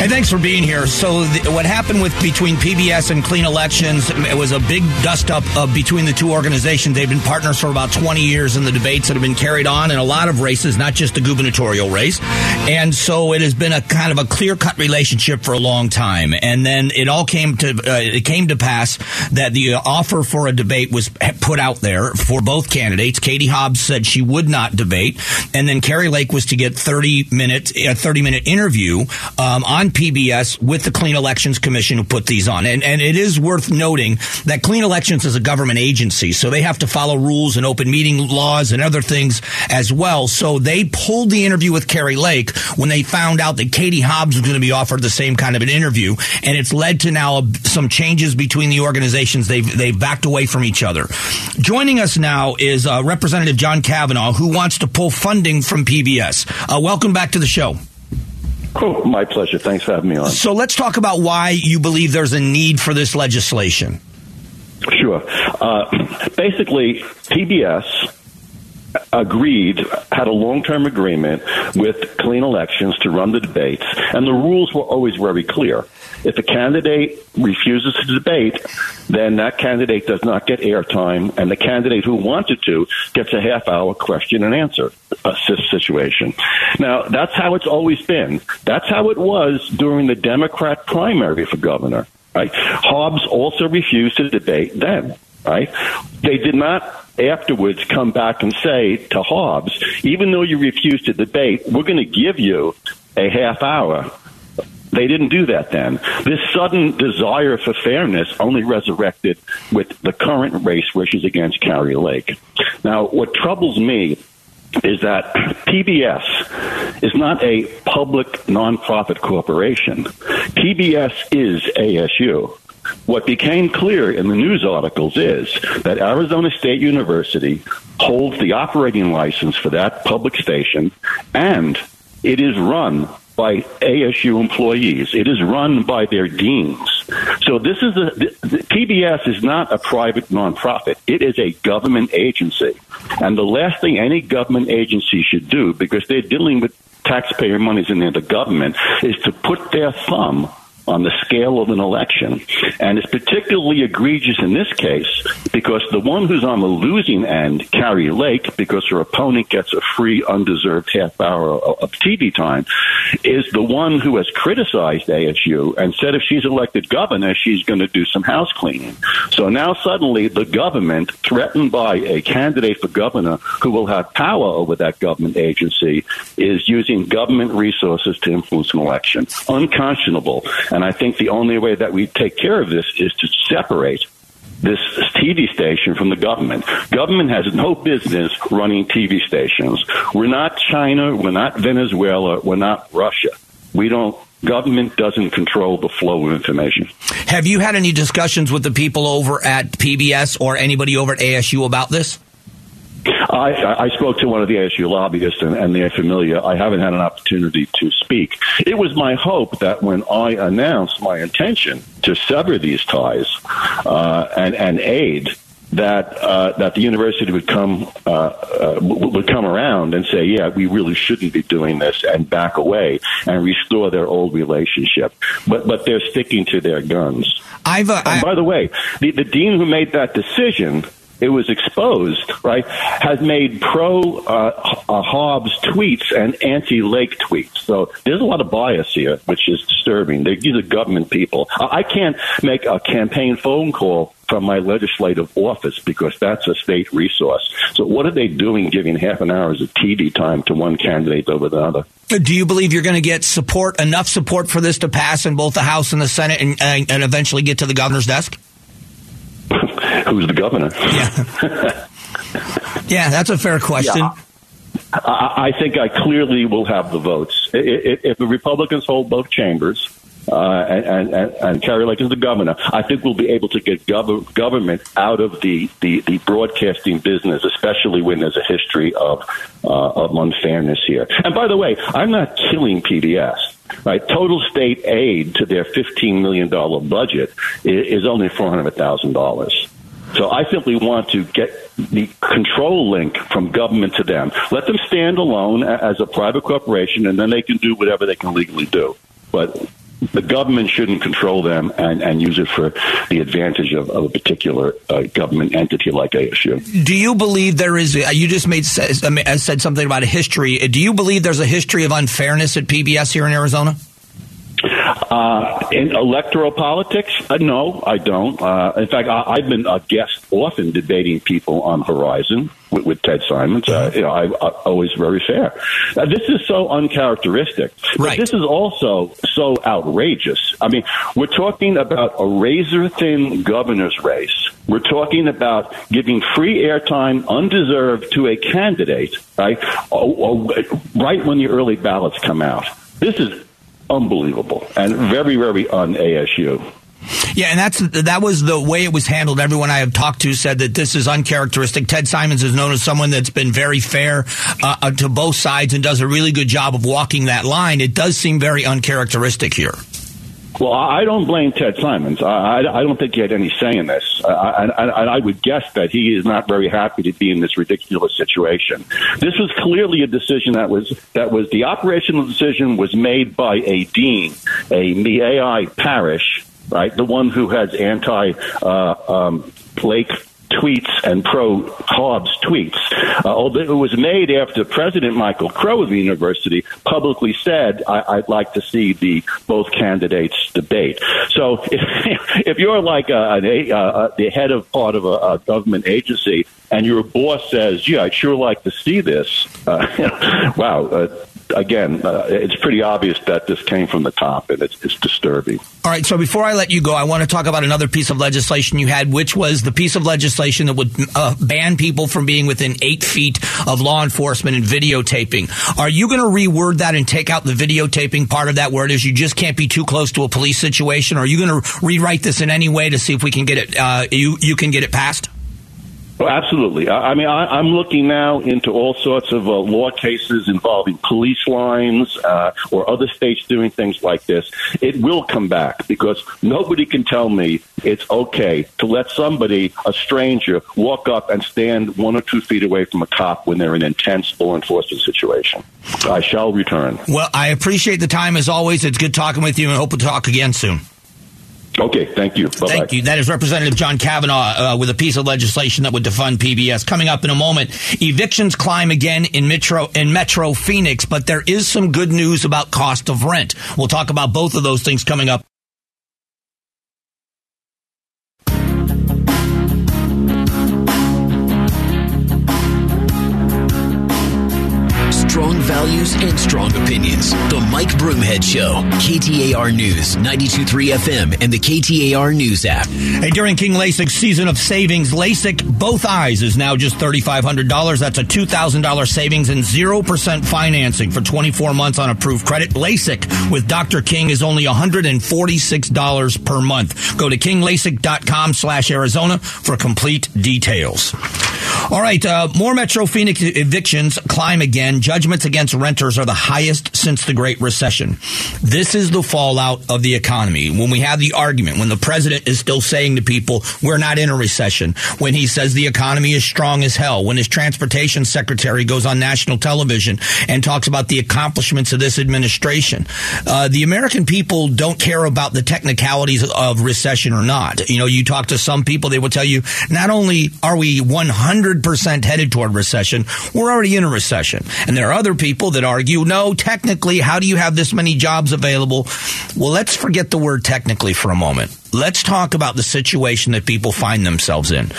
Hey, thanks for being here. So, what happened with between PBS and Clean Elections? It was a big dust up uh, between the two organizations. They've been partners for about 20 years in the debates that have been carried on in a lot of races, not just the gubernatorial race. And so, it has been a kind of a clear cut relationship for a long time. And then it all came to uh, it came to pass that the offer for a debate was put out there for both candidates. Katie Hobbs said she would not debate, and then Kari Lake was to get 30 minutes a 30 minute interview um, on PBS with the Clean Elections Commission who put these on. And, and it is worth noting that Clean Elections is a government agency, so they have to follow rules and open meeting laws and other things as well. So they pulled the interview with Kari Lake when they found out that Katie Hobbs was going to be offered the same kind of an interview. And it's led to now some changes between the organizations. They've, they've backed away from each other. Joining us now is uh, Representative John Kavanagh, who wants to pull funding from PBS. Uh, welcome back to the show. Oh, my pleasure. Thanks for having me on. So let's talk about why you believe there's a need for this legislation. Sure. Uh, basically, PBS agreed, had a long term agreement with Clean Elections to run the debates, and the rules were always very clear. If a candidate refuses to debate, then that candidate does not get airtime, and the candidate who wanted to gets a half hour question and answer uh, situation. Now, that's how it's always been. That's how it was during the Democrat primary for governor. Right? Hobbs also refused to debate then. Right? They did not afterwards come back and say to Hobbs, even though you refused to debate, we're going to give you a half hour they didn't do that then. This sudden desire for fairness only resurrected with the current race, which is against Kari Lake. Now, what troubles me is that PBS is not a public nonprofit corporation. PBS is ASU. What became clear in the news articles is that Arizona State University holds the operating license for that public station and it is run by ASU employees. It is run by their deans. So this is a the, the PBS is not a private nonprofit. It is a government agency, and the last thing any government agency should do, because they're dealing with taxpayer monies in the government, is to put their thumb on the scale of an election. And it's particularly egregious in this case because the one who's on the losing end, Kari Lake, because her opponent gets a free, undeserved half hour of TV time, is the one who has criticized ASU and said if she's elected governor, she's going to do some house cleaning. So now suddenly the government, threatened by a candidate for governor who will have power over that government agency, is using government resources to influence an election. Unconscionable. And I think the only way that we take care of this is to separate this TV station from the government. Government has no business running TV stations. We're not China. We're not Venezuela. We're not Russia. We don't government doesn't control the flow of information. Have you had any discussions with the people over at PBS or anybody over at ASU about this? I, I spoke to one of the ASU lobbyists, and, and they're familiar. I haven't had an opportunity to speak. It was my hope that when I announced my intention to sever these ties uh, and, and aid, that uh, that the university would come uh, uh, would come around and say, yeah, we really shouldn't be doing this, and back away and restore their old relationship. But but they're sticking to their guns. I've uh, and by the way, the, the dean who made that decision it was exposed, right, has made pro uh, uh, Hobbs tweets and anti Lake tweets. So there's a lot of bias here, which is disturbing. These are government people. I can't make a campaign phone call from my legislative office because that's a state resource. So what are they doing giving half an hour of TV time to one candidate over the other? Do you believe you're going to get support, enough support for this to pass in both the House and the Senate and, and eventually get to the governor's desk? Who's the governor? Yeah, yeah, that's a fair question. Yeah. I think I clearly will have the votes. If the Republicans hold both chambers, uh, and, and, and Lake is the governor, I think we'll be able to get gov- government out of the, the, the, broadcasting business, especially when there's a history of, uh, of unfairness here. And by the way, I'm not killing PBS. Right, total state aid to their $15 million budget is only $400,000. So I simply want to get the control link from government to them. Let them stand alone as a private corporation, and then they can do whatever they can legally do. But the government shouldn't control them and, and use it for the advantage of, of a particular uh, government entity like ASU. Do you believe there is? Uh, you just made uh, said something about a history. Do you believe there's a history of unfairness at PBS here in Arizona? Uh, in electoral politics, uh, no, I don't. Uh, in fact, I, have been a guest often debating people on Horizon with, with Ted Simons. Uh, you know, I, I always very fair. this is so uncharacteristic. Right. this is also so outrageous. I mean, we're talking about a razor thin governor's race. We're talking about giving free airtime undeserved to a candidate, right? Oh, oh, right when the early ballots come out. This is unbelievable and very, very un ASU. Yeah, and that's that was the way it was handled. Everyone I have talked to said that this is uncharacteristic. Ted Simons is known as someone that's been very fair uh, uh to both sides and does a really good job of walking that line. It does seem very uncharacteristic here. Well, I don't blame Ted Simons. I, I don't think he had any say in this. I, I, I would guess that he is not very happy to be in this ridiculous situation. This was clearly a decision that was that was the operational decision was made by a dean, a Me'ai parish, right, the one who has anti uh, um, Lake tweets and pro Hobbs tweets. Uh, although it was made after President Michael Crow of the university publicly said, I- would like to see the both candidates debate." So if, if you're like a, a, a, the head of part of a, a government agency and your boss says, "Yeah, I'd sure like to see this," uh, wow. Uh, again, uh, it's pretty obvious that this came from the top, and it's, it's disturbing. All right. So before I let you go, I want to talk about another piece of legislation you had, which was the piece of legislation that would uh, ban people from being within eight feet of law enforcement and videotaping. Are you going to reword that and take out the videotaping part of that, it is you just can't be too close to a police situation? Or are you going to rewrite this in any way to see if we can get it? Uh, you you can get it passed? Well, absolutely. I, I mean, I, I'm looking now into all sorts of uh, law cases involving police lines uh, or other states doing things like this. It will come back because nobody can tell me it's okay to let somebody, a stranger, walk up and stand one or two feet away from a cop when they're in an intense law enforcement situation. I shall return. Well, I appreciate the time as always. It's good talking with you and hope we'll talk again soon. Okay, thank you. Bye-bye. Thank you. That is Representative John Kavanagh uh, with a piece of legislation that would defund PBS. Coming up in a moment, evictions climb again in Metro in Metro Phoenix, but there is some good news about cost of rent. We'll talk about both of those things coming up. Values and strong opinions. The Mike Broomhead Show. KTAR News, 92.3 FM, and the KTAR News app. Hey, during King LASIK's season of savings, LASIK both eyes is now just $3,500. That's a $2,000 savings and 0% financing for 24 months on approved credit. LASIK with Dr. King is only $146 per month. Go to kinglasik.com slash Arizona for complete details. All right, uh, more Metro Phoenix evictions climb again. Judgments against renters are the highest since the Great Recession. This is the fallout of the economy. When we have the argument, when the president is still saying to people, we're not in a recession, when he says the economy is strong as hell, when his transportation secretary goes on national television and talks about the accomplishments of this administration, uh, the American people don't care about the technicalities of recession or not. You know, you talk to some people, they will tell you, not only are we 100 100% headed toward recession. We're already in a recession. And there are other people that argue, no, technically, how do you have this many jobs available? Well, let's forget the word technically for a moment. Let's talk about the situation that people find themselves in.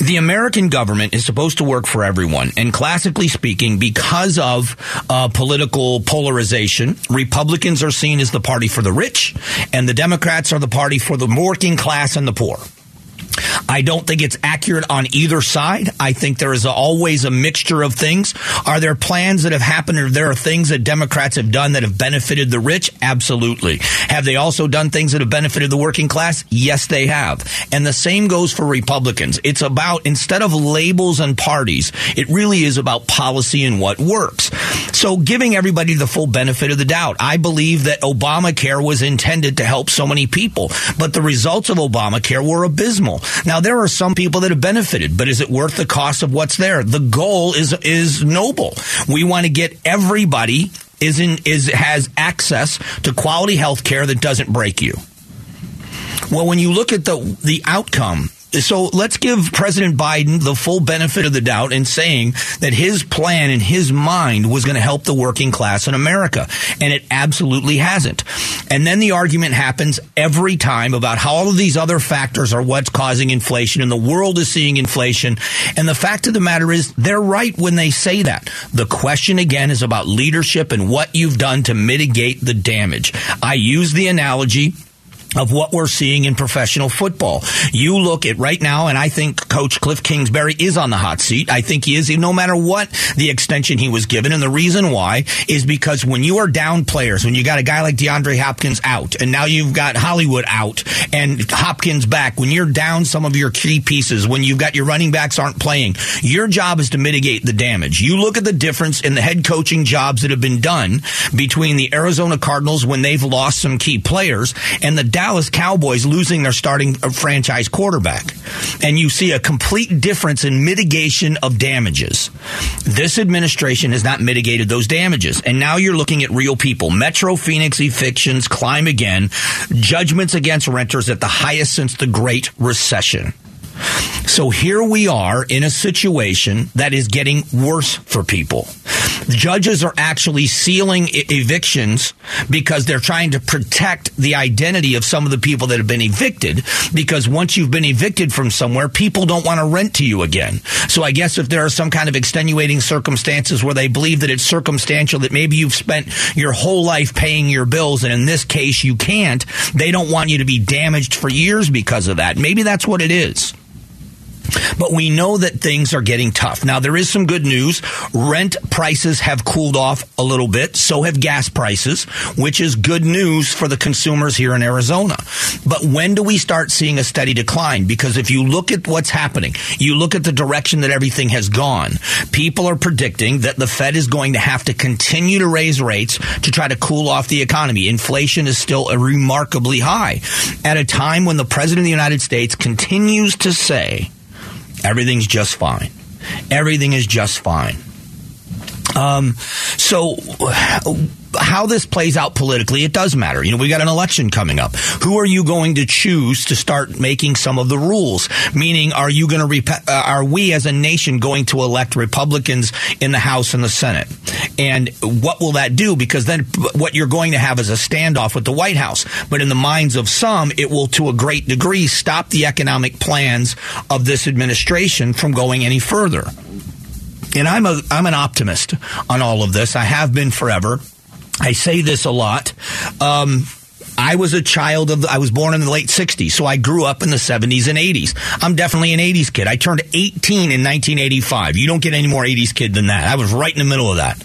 The American government is supposed to work for everyone. And classically speaking, because of uh, political polarization, Republicans are seen as the party for the rich, and the Democrats are the party for the working class and the poor. I don't think it's accurate on either side. I think there is always a mixture of things. Are there plans that have happened or there are things that Democrats have done that have benefited the rich? Absolutely. Have they also done things that have benefited the working class? Yes, they have. And the same goes for Republicans. It's about, instead of labels and parties, it really is about policy and what works. So giving everybody the full benefit of the doubt. I believe that Obamacare was intended to help so many people, but the results of Obamacare were abysmal. Now, there are some people that have benefited, but is it worth the cost of what's there? The goal is is noble. We want to get everybody is in is has access to quality health care that doesn't break you. Well, when you look at the the outcome so let's give President Biden the full benefit of the doubt in saying that his plan in his mind was going to help the working class in America. And it absolutely hasn't. And then the argument happens every time about how all of these other factors are what's causing inflation and the world is seeing inflation. And the fact of the matter is they're right when they say that. The question again is about leadership and what you've done to mitigate the damage. I use the analogy of what we're seeing in professional football. You look at right now, and I think Coach Cliff Kingsbury is on the hot seat. I think he is, no matter what the extension he was given. And the reason why is because when you are down players, when you got a guy like DeAndre Hopkins out, and now you've got Hollywood out and Hopkins back, when you're down some of your key pieces, when you've got your running backs aren't playing, your job is to mitigate the damage. You look at the difference in the head coaching jobs that have been done between the Arizona Cardinals when they've lost some key players and the Dallas Cowboys losing their starting uh, franchise quarterback. And you see a complete difference in mitigation of damages. This administration has not mitigated those damages. And now you're looking at real people. Metro Phoenix evictions climb again. Judgments against renters at the highest since the Great Recession. So here we are in a situation that is getting worse for people. Judges are actually sealing evictions because they're trying to protect the identity of some of the people that have been evicted. Because once you've been evicted from somewhere, people don't want to rent to you again. So I guess if there are some kind of extenuating circumstances where they believe that it's circumstantial, that maybe you've spent your whole life paying your bills, and in this case you can't, they don't want you to be damaged for years because of that. Maybe that's what it is. But we know that things are getting tough. Now, there is some good news. Rent prices have cooled off a little bit. So have gas prices, which is good news for the consumers here in Arizona. But when do we start seeing a steady decline? Because if you look at what's happening, you look at the direction that everything has gone, people are predicting that the Fed is going to have to continue to raise rates to try to cool off the economy. Inflation is still remarkably high at a time when the President of the United States continues to say, Everything's just fine. Everything is just fine. Um, so how this plays out politically, it does matter. You know, we got an election coming up. Who are you going to choose to start making some of the rules? Meaning, are you going to, rep- uh, are we as a nation going to elect Republicans in the House and the Senate? And what will that do? Because then what you're going to have is a standoff with the White House. But in the minds of some, it will to a great degree stop the economic plans of this administration from going any further. And I'm a I'm an optimist on all of this. I have been forever. I say this a lot. Um, I was a child of, I was born in the late 60s, so I grew up in the 70s and 80s. I'm definitely an 80s kid. I turned 18 in 1985. You don't get any more 80s kid than that. I was right in the middle of that.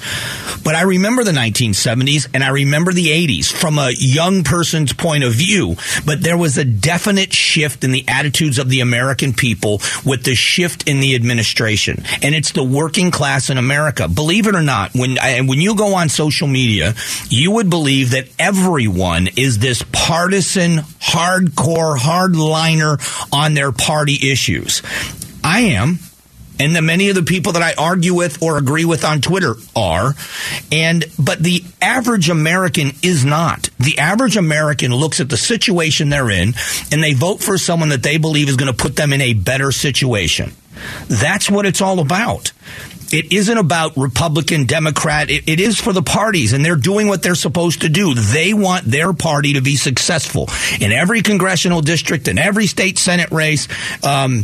But I remember the 1970s and I remember the 80s from a young person's point of view. But there was a definite shift in the attitudes of the American people with the shift in the administration. And it's the working class in America. Believe it or not, when, when you go on social media, you would believe that everyone is this partisan, hardcore, hardliner on their party issues. I am and the many of the people that I argue with or agree with on Twitter are. And but the average American is not. The average American looks at the situation they're in and they vote for someone that they believe is going to put them in a better situation. That's what it's all about. It isn't about Republican, Democrat. It, it is for the parties, and they're doing what they're supposed to do. They want their party to be successful in every congressional district, in every state Senate race. Um,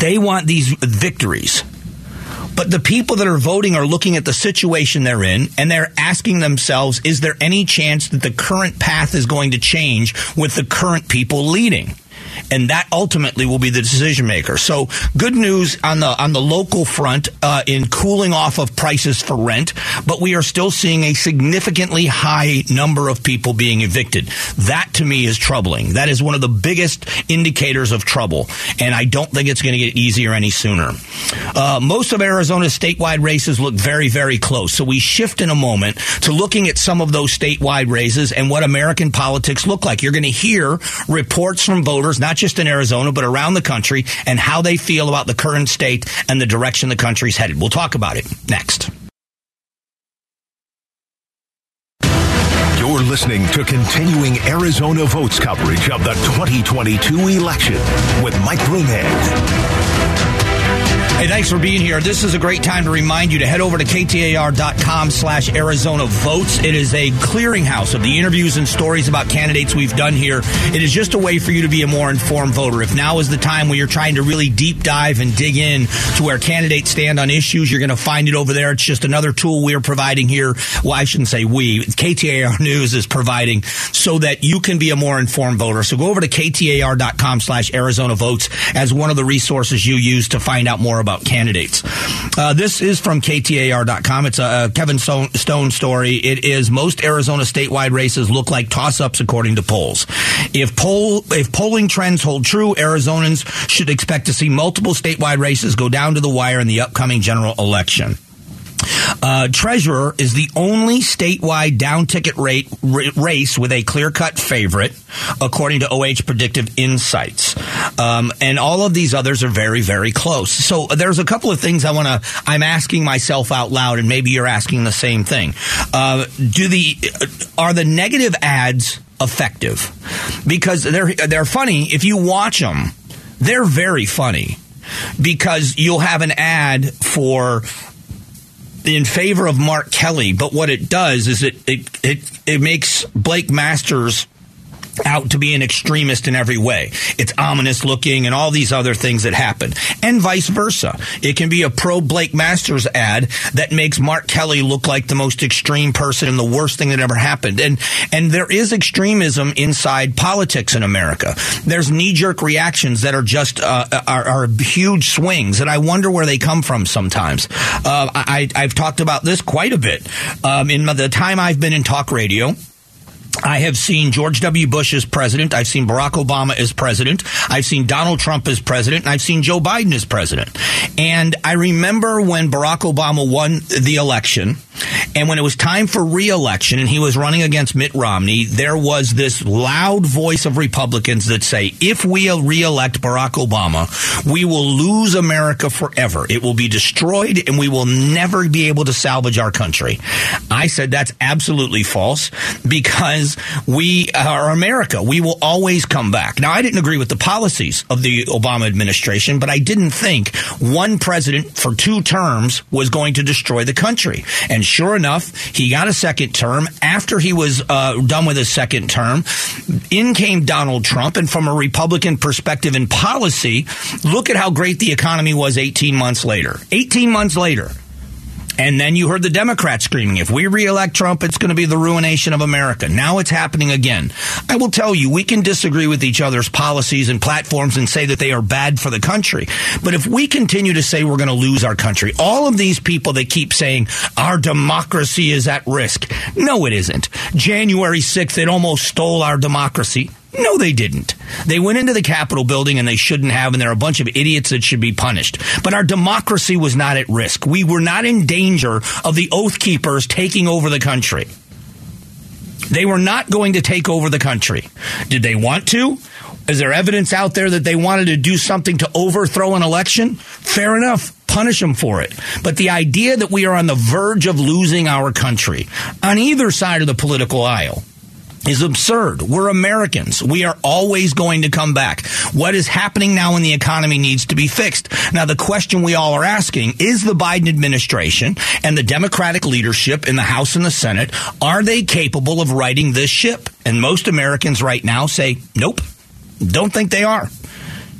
they want these victories. But the people that are voting are looking at the situation they're in and they're asking themselves, is there any chance that the current path is going to change with the current people leading? And that ultimately will be the decision maker. So, good news on the on the local front uh, in cooling off of prices for rent, but we are still seeing a significantly high number of people being evicted. That to me is troubling. That is one of the biggest indicators of trouble, and I don't think it's going to get easier any sooner. Uh, most of Arizona's statewide races look very, very close. So we shift in a moment to looking at some of those statewide races and what American politics look like. You're going to hear reports from voters not just in Arizona, but around the country, and how they feel about the current state and the direction the country's headed. We'll talk about it next. You're listening to continuing Arizona votes coverage of the 2022 election with Mike Broomhead. Hey, thanks for being here. This is a great time to remind you to head over to ktar.com slash Arizona votes. It is a clearinghouse of the interviews and stories about candidates we've done here. It is just a way for you to be a more informed voter. If now is the time when you're trying to really deep dive and dig in to where candidates stand on issues, you're going to find it over there. It's just another tool we're providing here. Well, I shouldn't say we. KTAR News is providing so that you can be a more informed voter. So go over to ktar.com slash Arizona votes as one of the resources you use to find out more about candidates. Uh, this is from KTAR.com. It's a, a Kevin Stone story. It is most Arizona statewide races look like toss ups according to polls. If poll if polling trends hold true, Arizonans should expect to see multiple statewide races go down to the wire in the upcoming general election. Uh, Treasurer is the only statewide down ticket rate r- race with a clear cut favorite, according to OH Predictive Insights. Um, and all of these others are very, very close. So there's a couple of things I want to, I'm asking myself out loud, and maybe you're asking the same thing. Uh, do the, are the negative ads effective? Because they're, they're funny. If you watch them, they're very funny because you'll have an ad for in favor of Mark Kelly, but what it does is it it it, it makes Blake Masters out to be an extremist in every way. It's ominous looking and all these other things that happen. And vice versa. It can be a pro Blake Masters ad that makes Mark Kelly look like the most extreme person and the worst thing that ever happened. And and there is extremism inside politics in America. There's knee jerk reactions that are just uh, are, are, huge swings, and I wonder where they come from sometimes. Uh, I, I've talked about this quite a bit um, in the time I've been in talk radio. I have seen George W. Bush as president. I've seen Barack Obama as president. I've seen Donald Trump as president. And I've seen Joe Biden as president. And I remember when Barack Obama won the election and when it was time for reelection and he was running against Mitt Romney, there was this loud voice of Republicans that say, if we reelect Barack Obama, we will lose America forever. It will be destroyed and we will never be able to salvage our country. I said that's absolutely false because we are America. We will always come back. Now, I didn't agree with the policies of the Obama administration, but I didn't think one president for two terms was going to destroy the country. And sure enough, he got a second term. After he was uh, done with his second term, in came Donald Trump. And from a Republican perspective in policy, look at how great the economy was 18 months later. 18 months later. And then you heard the Democrats screaming, if we reelect Trump, it's going to be the ruination of America. Now it's happening again. I will tell you, we can disagree with each other's policies and platforms and say that they are bad for the country. But if we continue to say we're going to lose our country, all of these people that keep saying our democracy is at risk. No, it isn't. January 6th, it almost stole our democracy. No, they didn't. They went into the Capitol building and they shouldn't have, and they're a bunch of idiots that should be punished. But our democracy was not at risk. We were not in danger of the Oath Keepers taking over the country. They were not going to take over the country. Did they want to? Is there evidence out there that they wanted to do something to overthrow an election? Fair enough. Punish them for it. But the idea that we are on the verge of losing our country on either side of the political aisle is absurd. We're Americans. We are always going to come back. What is happening now in the economy needs to be fixed. Now, the question we all are asking is the Biden administration and the Democratic leadership in the House and the Senate, are they capable of righting this ship? And most Americans right now say, nope, don't think they are.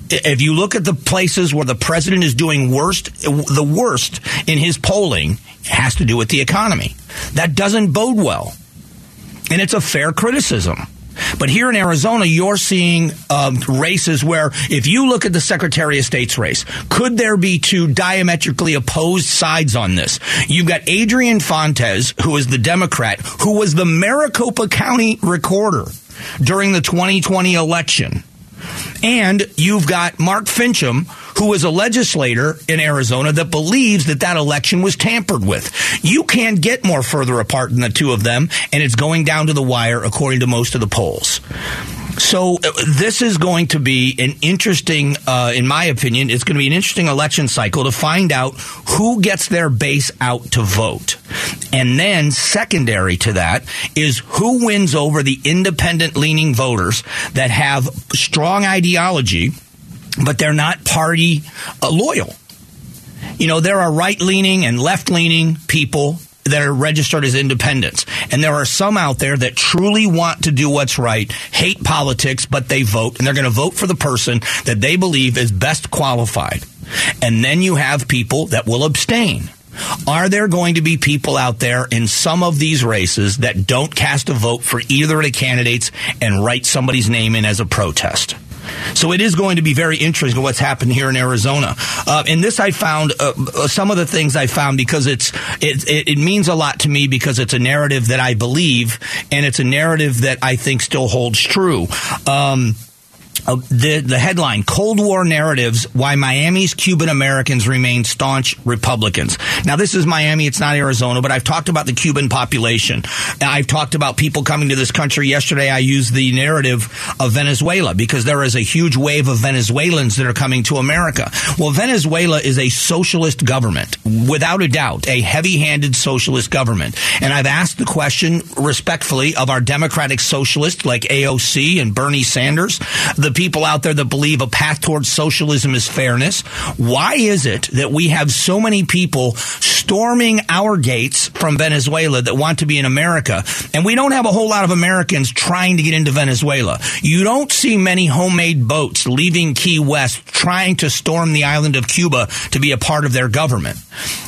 If you look at the places where the president is doing worst, the worst in his polling has to do with the economy. That doesn't bode well and it's a fair criticism. But here in Arizona, you're seeing um, races where, if you look at the Secretary of State's race, could there be two diametrically opposed sides on this? You've got Adrian Fontes, who is the Democrat, who was the Maricopa County recorder during the 2020 election. And you've got Mark Finchem, who is a legislator in Arizona that believes that that election was tampered with. You can't get more further apart than the two of them, and it's going down to the wire according to most of the polls. So uh, this is going to be an interesting, uh, in my opinion, it's going to be an interesting election cycle to find out who gets their base out to vote. And then secondary to that is who wins over the independent leaning voters that have strong ideology, but they're not party uh, loyal. You know, there are right leaning and left leaning people that are registered as independents. And there are some out there that truly want to do what's right, hate politics, but they vote, and they're going to vote for the person that they believe is best qualified. And then you have people that will abstain. Are there going to be people out there in some of these races that don't cast a vote for either of the candidates and write somebody's name in as a protest? So it is going to be very interesting what's happened here in Arizona. Uh, and this I found uh, uh, some of the things I found because it's it, it, it means a lot to me because it's a narrative that I believe and it's a narrative that I think still holds true. Um, uh, the the headline Cold War narratives why Miami's Cuban Americans remain staunch Republicans. Now this is Miami, it's not Arizona, but I've talked about the Cuban population. I've talked about people coming to this country. Yesterday I used the narrative of Venezuela because there is a huge wave of Venezuelans that are coming to America. Well, Venezuela is a socialist government, without a doubt, a heavy-handed socialist government. And I've asked the question respectfully of our democratic socialists like AOC and Bernie Sanders, the people out there that believe a path towards socialism is fairness. Why is it that we have so many people storming our gates from Venezuela that want to be in America, and we don't have a whole lot of Americans trying to get into Venezuela? You don't see many homemade boats leaving Key West trying to storm the island of Cuba to be a part of their government.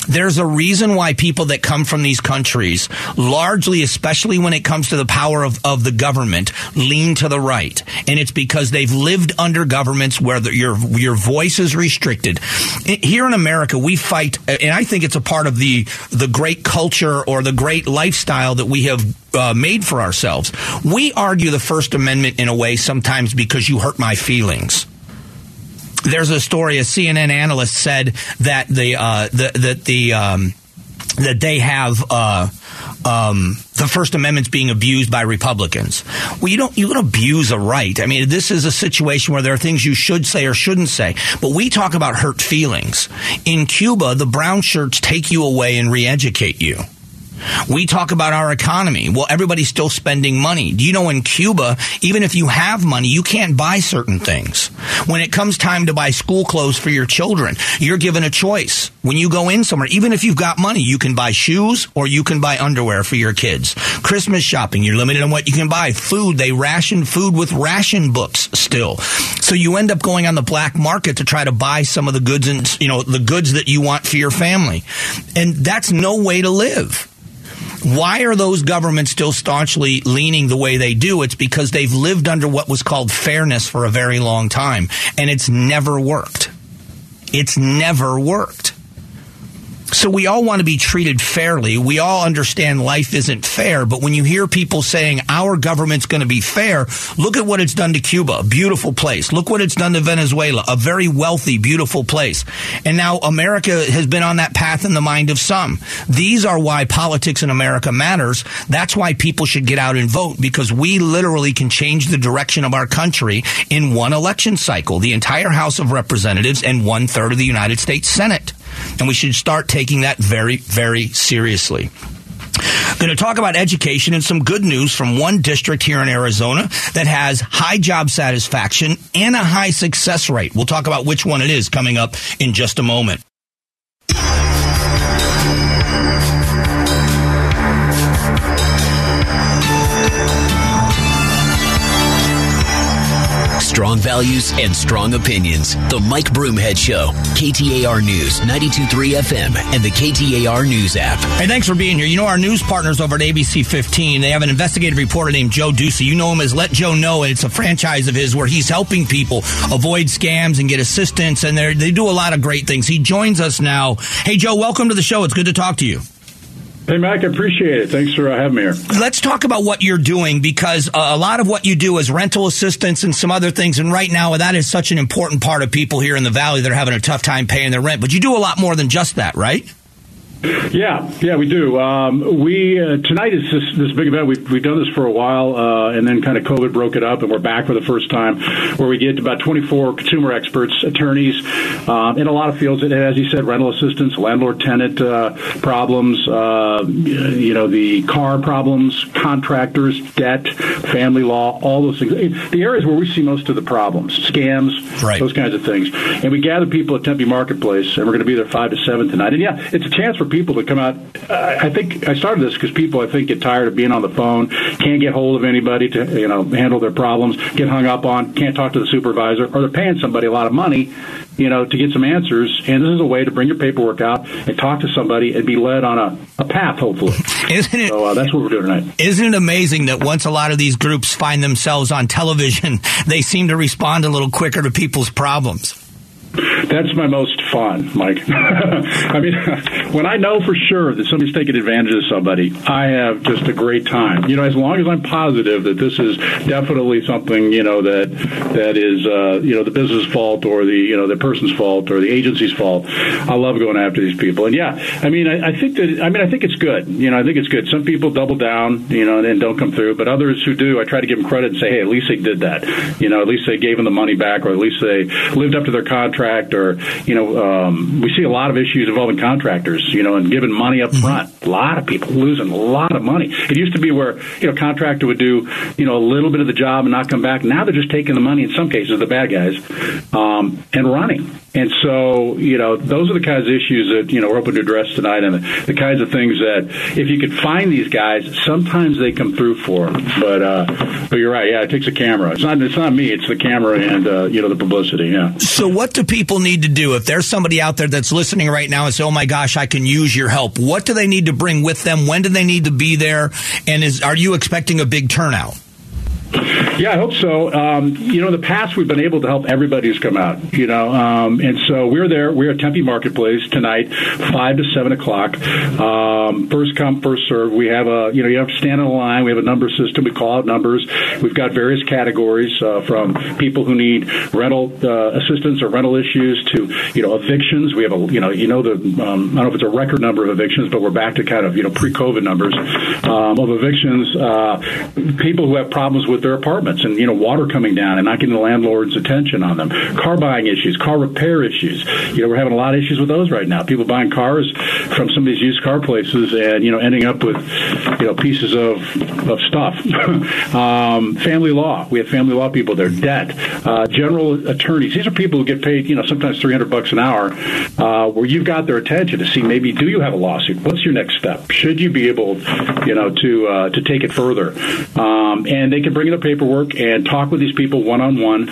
There's a reason why people that come from these countries, largely, especially when it comes to the power of, of the government, lean to the right. And it's because they've lived under governments where the, your, your voice is restricted. Here in America, we fight, and I think it's a part of the, the great culture or the great lifestyle that we have uh, made for ourselves. We argue the First Amendment in a way sometimes because you hurt my feelings there's a story. A CNN analyst said that the uh, the that the um, that they have. Uh, um, the First Amendment's being abused by Republicans. Well, you don't you don't abuse a right. I mean, this is a situation where there are things you should say or shouldn't say. But we talk about hurt feelings. In Cuba, the brown shirts take you away and re-educate you. We talk about our economy. Well, everybody's still spending money. Do you know in Cuba, even if you have money, you can't buy certain things. When it comes time to buy school clothes for your children, you're given a choice. When you go in somewhere, even if you've got money, you can buy shoes or you can buy underwear for your kids. Christmas shopping, you're limited on what you can buy. Food, they ration food with ration books still. So you end up going on the black market to try to buy some of the goods and, you know, the goods that you want for your family. And that's no way to live. Why are those governments still staunchly leaning the way they do? It's because they've lived under what was called fairness for a very long time, and it's never worked. It's never worked. So we all want to be treated fairly. We all understand life isn't fair, but when you hear people saying our government's going to be fair, look at what it's done to Cuba, a beautiful place. Look what it's done to Venezuela, a very wealthy, beautiful place. And now America has been on that path in the mind of some. These are why politics in America matters. That's why people should get out and vote because we literally can change the direction of our country in one election cycle, the entire House of Representatives and one third of the United States Senate. And we should start taking that very, very seriously. Going to talk about education and some good news from one district here in Arizona that has high job satisfaction and a high success rate. We'll talk about which one it is coming up in just a moment. Strong values and strong opinions. The Mike Broomhead Show, KTAR News, 92.3 FM, and the KTAR News app. Hey, thanks for being here. You know, our news partners over at ABC 15, they have an investigative reporter named Joe Ducey. You know him as Let Joe Know, and it's a franchise of his where he's helping people avoid scams and get assistance, and they do a lot of great things. He joins us now. Hey, Joe, welcome to the show. It's good to talk to you. Hey, Mike, I appreciate it. Thanks for uh, having me here. Let's talk about what you're doing because uh, a lot of what you do is rental assistance and some other things. And right now, that is such an important part of people here in the Valley that are having a tough time paying their rent. But you do a lot more than just that, right? Yeah, yeah, we do. Um, we uh, tonight is this, this big event. We've, we've done this for a while, uh, and then kind of COVID broke it up, and we're back for the first time, where we get about 24 consumer experts, attorneys, um, in a lot of fields. And as you said, rental assistance, landlord-tenant uh, problems, uh, you know, the car problems, contractors, debt, family law, all those things. The areas where we see most of the problems, scams, right. those kinds of things. And we gather people at Tempe Marketplace, and we're going to be there five to seven tonight. And yeah, it's a chance for people to come out. I think I started this because people I think get tired of being on the phone, can't get hold of anybody to you know handle their problems, get hung up on, can't talk to the supervisor, or they're paying somebody a lot of money, you know, to get some answers. And this is a way to bring your paperwork out and talk to somebody and be led on a, a path, hopefully. Isn't it? So uh, that's what we're doing tonight. Isn't it amazing that once a lot of these groups find themselves on television, they seem to respond a little quicker to people's problems? That's my most fun, Mike. I mean, when I know for sure that somebody's taking advantage of somebody, I have just a great time. You know, as long as I'm positive that this is definitely something, you know, that that is, uh, you know, the business fault or the, you know, the person's fault or the agency's fault. I love going after these people. And yeah, I mean, I, I think that, I mean, I think it's good. You know, I think it's good. Some people double down, you know, and don't come through, but others who do, I try to give them credit and say, hey, at least they did that. You know, at least they gave them the money back, or at least they lived up to their contract or you know, um, we see a lot of issues involving contractors, you know, and giving money up front. Mm-hmm. A lot of people losing a lot of money. It used to be where, you know, contractor would do, you know, a little bit of the job and not come back. Now they're just taking the money, in some cases, the bad guys, um, and running. And so, you know, those are the kinds of issues that, you know, we're hoping to address tonight and the, the kinds of things that if you could find these guys, sometimes they come through for them. But, uh, but you're right. Yeah, it takes a camera. It's not, it's not me. It's the camera and, uh, you know, the publicity. Yeah. So what do people need to do if there's somebody out there that's listening right now and say, "Oh my gosh, I can use your help"? What do they need to bring with them? When do they need to be there? And is are you expecting a big turnout? Yeah, I hope so. Um, you know, in the past we've been able to help everybody who's come out. You know, um, and so we're there. We're at Tempe Marketplace tonight, five to seven o'clock. Um, first come, first serve. We have a you know you have to stand in line. We have a number system. We call out numbers. We've got various categories uh, from people who need rental uh, assistance or rental issues to you know evictions. We have a you know you know the um, I don't know if it's a record number of evictions, but we're back to kind of you know pre-COVID numbers um, of evictions. Uh, people who have problems with their apartments and you know water coming down and not getting the landlord's attention on them. Car buying issues, car repair issues. You know we're having a lot of issues with those right now. People buying cars from some of these used car places and you know ending up with you know pieces of of stuff. um, family law. We have family law people there. Debt. Uh, general attorneys. These are people who get paid you know sometimes three hundred bucks an hour, uh, where you've got their attention to see maybe do you have a lawsuit? What's your next step? Should you be able you know to uh, to take it further? Um, and they can bring the paperwork and talk with these people one on one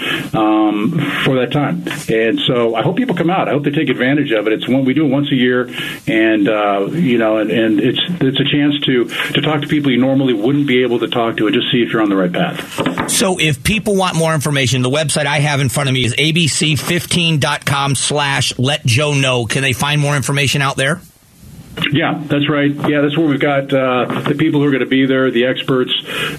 for that time. And so I hope people come out. I hope they take advantage of it. It's one we do it once a year, and uh, you know, and, and it's it's a chance to to talk to people you normally wouldn't be able to talk to, and just see if you're on the right path. So if people want more information, the website I have in front of me is abc15.com slash let Joe know. Can they find more information out there? Yeah, that's right. Yeah, that's where we've got uh, the people who are going to be there, the experts,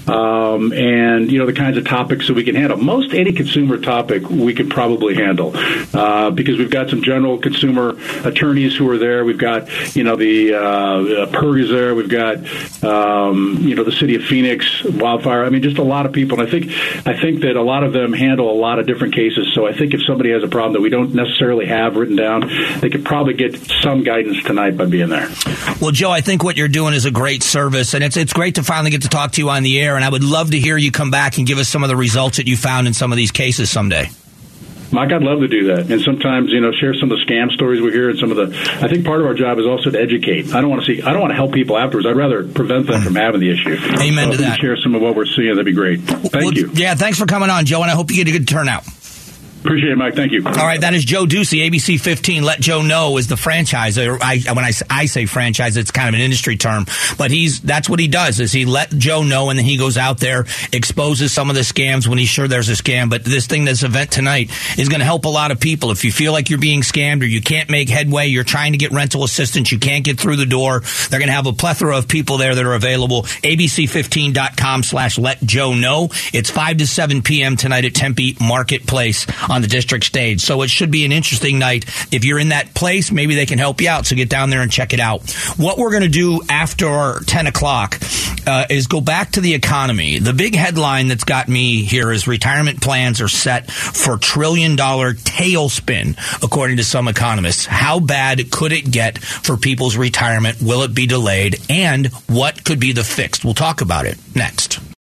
um, and you know the kinds of topics that we can handle. Most any consumer topic we could probably handle uh, because we've got some general consumer attorneys who are there. We've got you know the uh, PIRG is there. We've got um, you know the city of Phoenix wildfire. I mean, just a lot of people. And I think I think that a lot of them handle a lot of different cases. So I think if somebody has a problem that we don't necessarily have written down, they could probably get some guidance tonight by being there. Well, Joe, I think what you're doing is a great service, and it's it's great to finally get to talk to you on the air. And I would love to hear you come back and give us some of the results that you found in some of these cases someday. Mike, I'd love to do that. And sometimes, you know, share some of the scam stories we hear and some of the. I think part of our job is also to educate. I don't want to see. I don't want to help people afterwards. I'd rather prevent them from having the issue. Amen so to that. Share some of what we're seeing. That'd be great. Thank well, you. Yeah, thanks for coming on, Joe, and I hope you get a good turnout. Appreciate it, Mike. Thank you. All right, that is Joe Ducey, ABC 15. Let Joe know is the franchise. I, when I, I say franchise, it's kind of an industry term, but he's that's what he does. Is he let Joe know, and then he goes out there, exposes some of the scams when he's sure there's a scam. But this thing, this event tonight, is going to help a lot of people. If you feel like you're being scammed or you can't make headway, you're trying to get rental assistance, you can't get through the door. They're going to have a plethora of people there that are available. ABC15.com slash let Joe know. It's five to seven p.m. tonight at Tempe Marketplace on on the district stage. So it should be an interesting night. If you're in that place, maybe they can help you out. So get down there and check it out. What we're going to do after 10 o'clock uh, is go back to the economy. The big headline that's got me here is retirement plans are set for trillion dollar tailspin, according to some economists. How bad could it get for people's retirement? Will it be delayed? And what could be the fix? We'll talk about it next.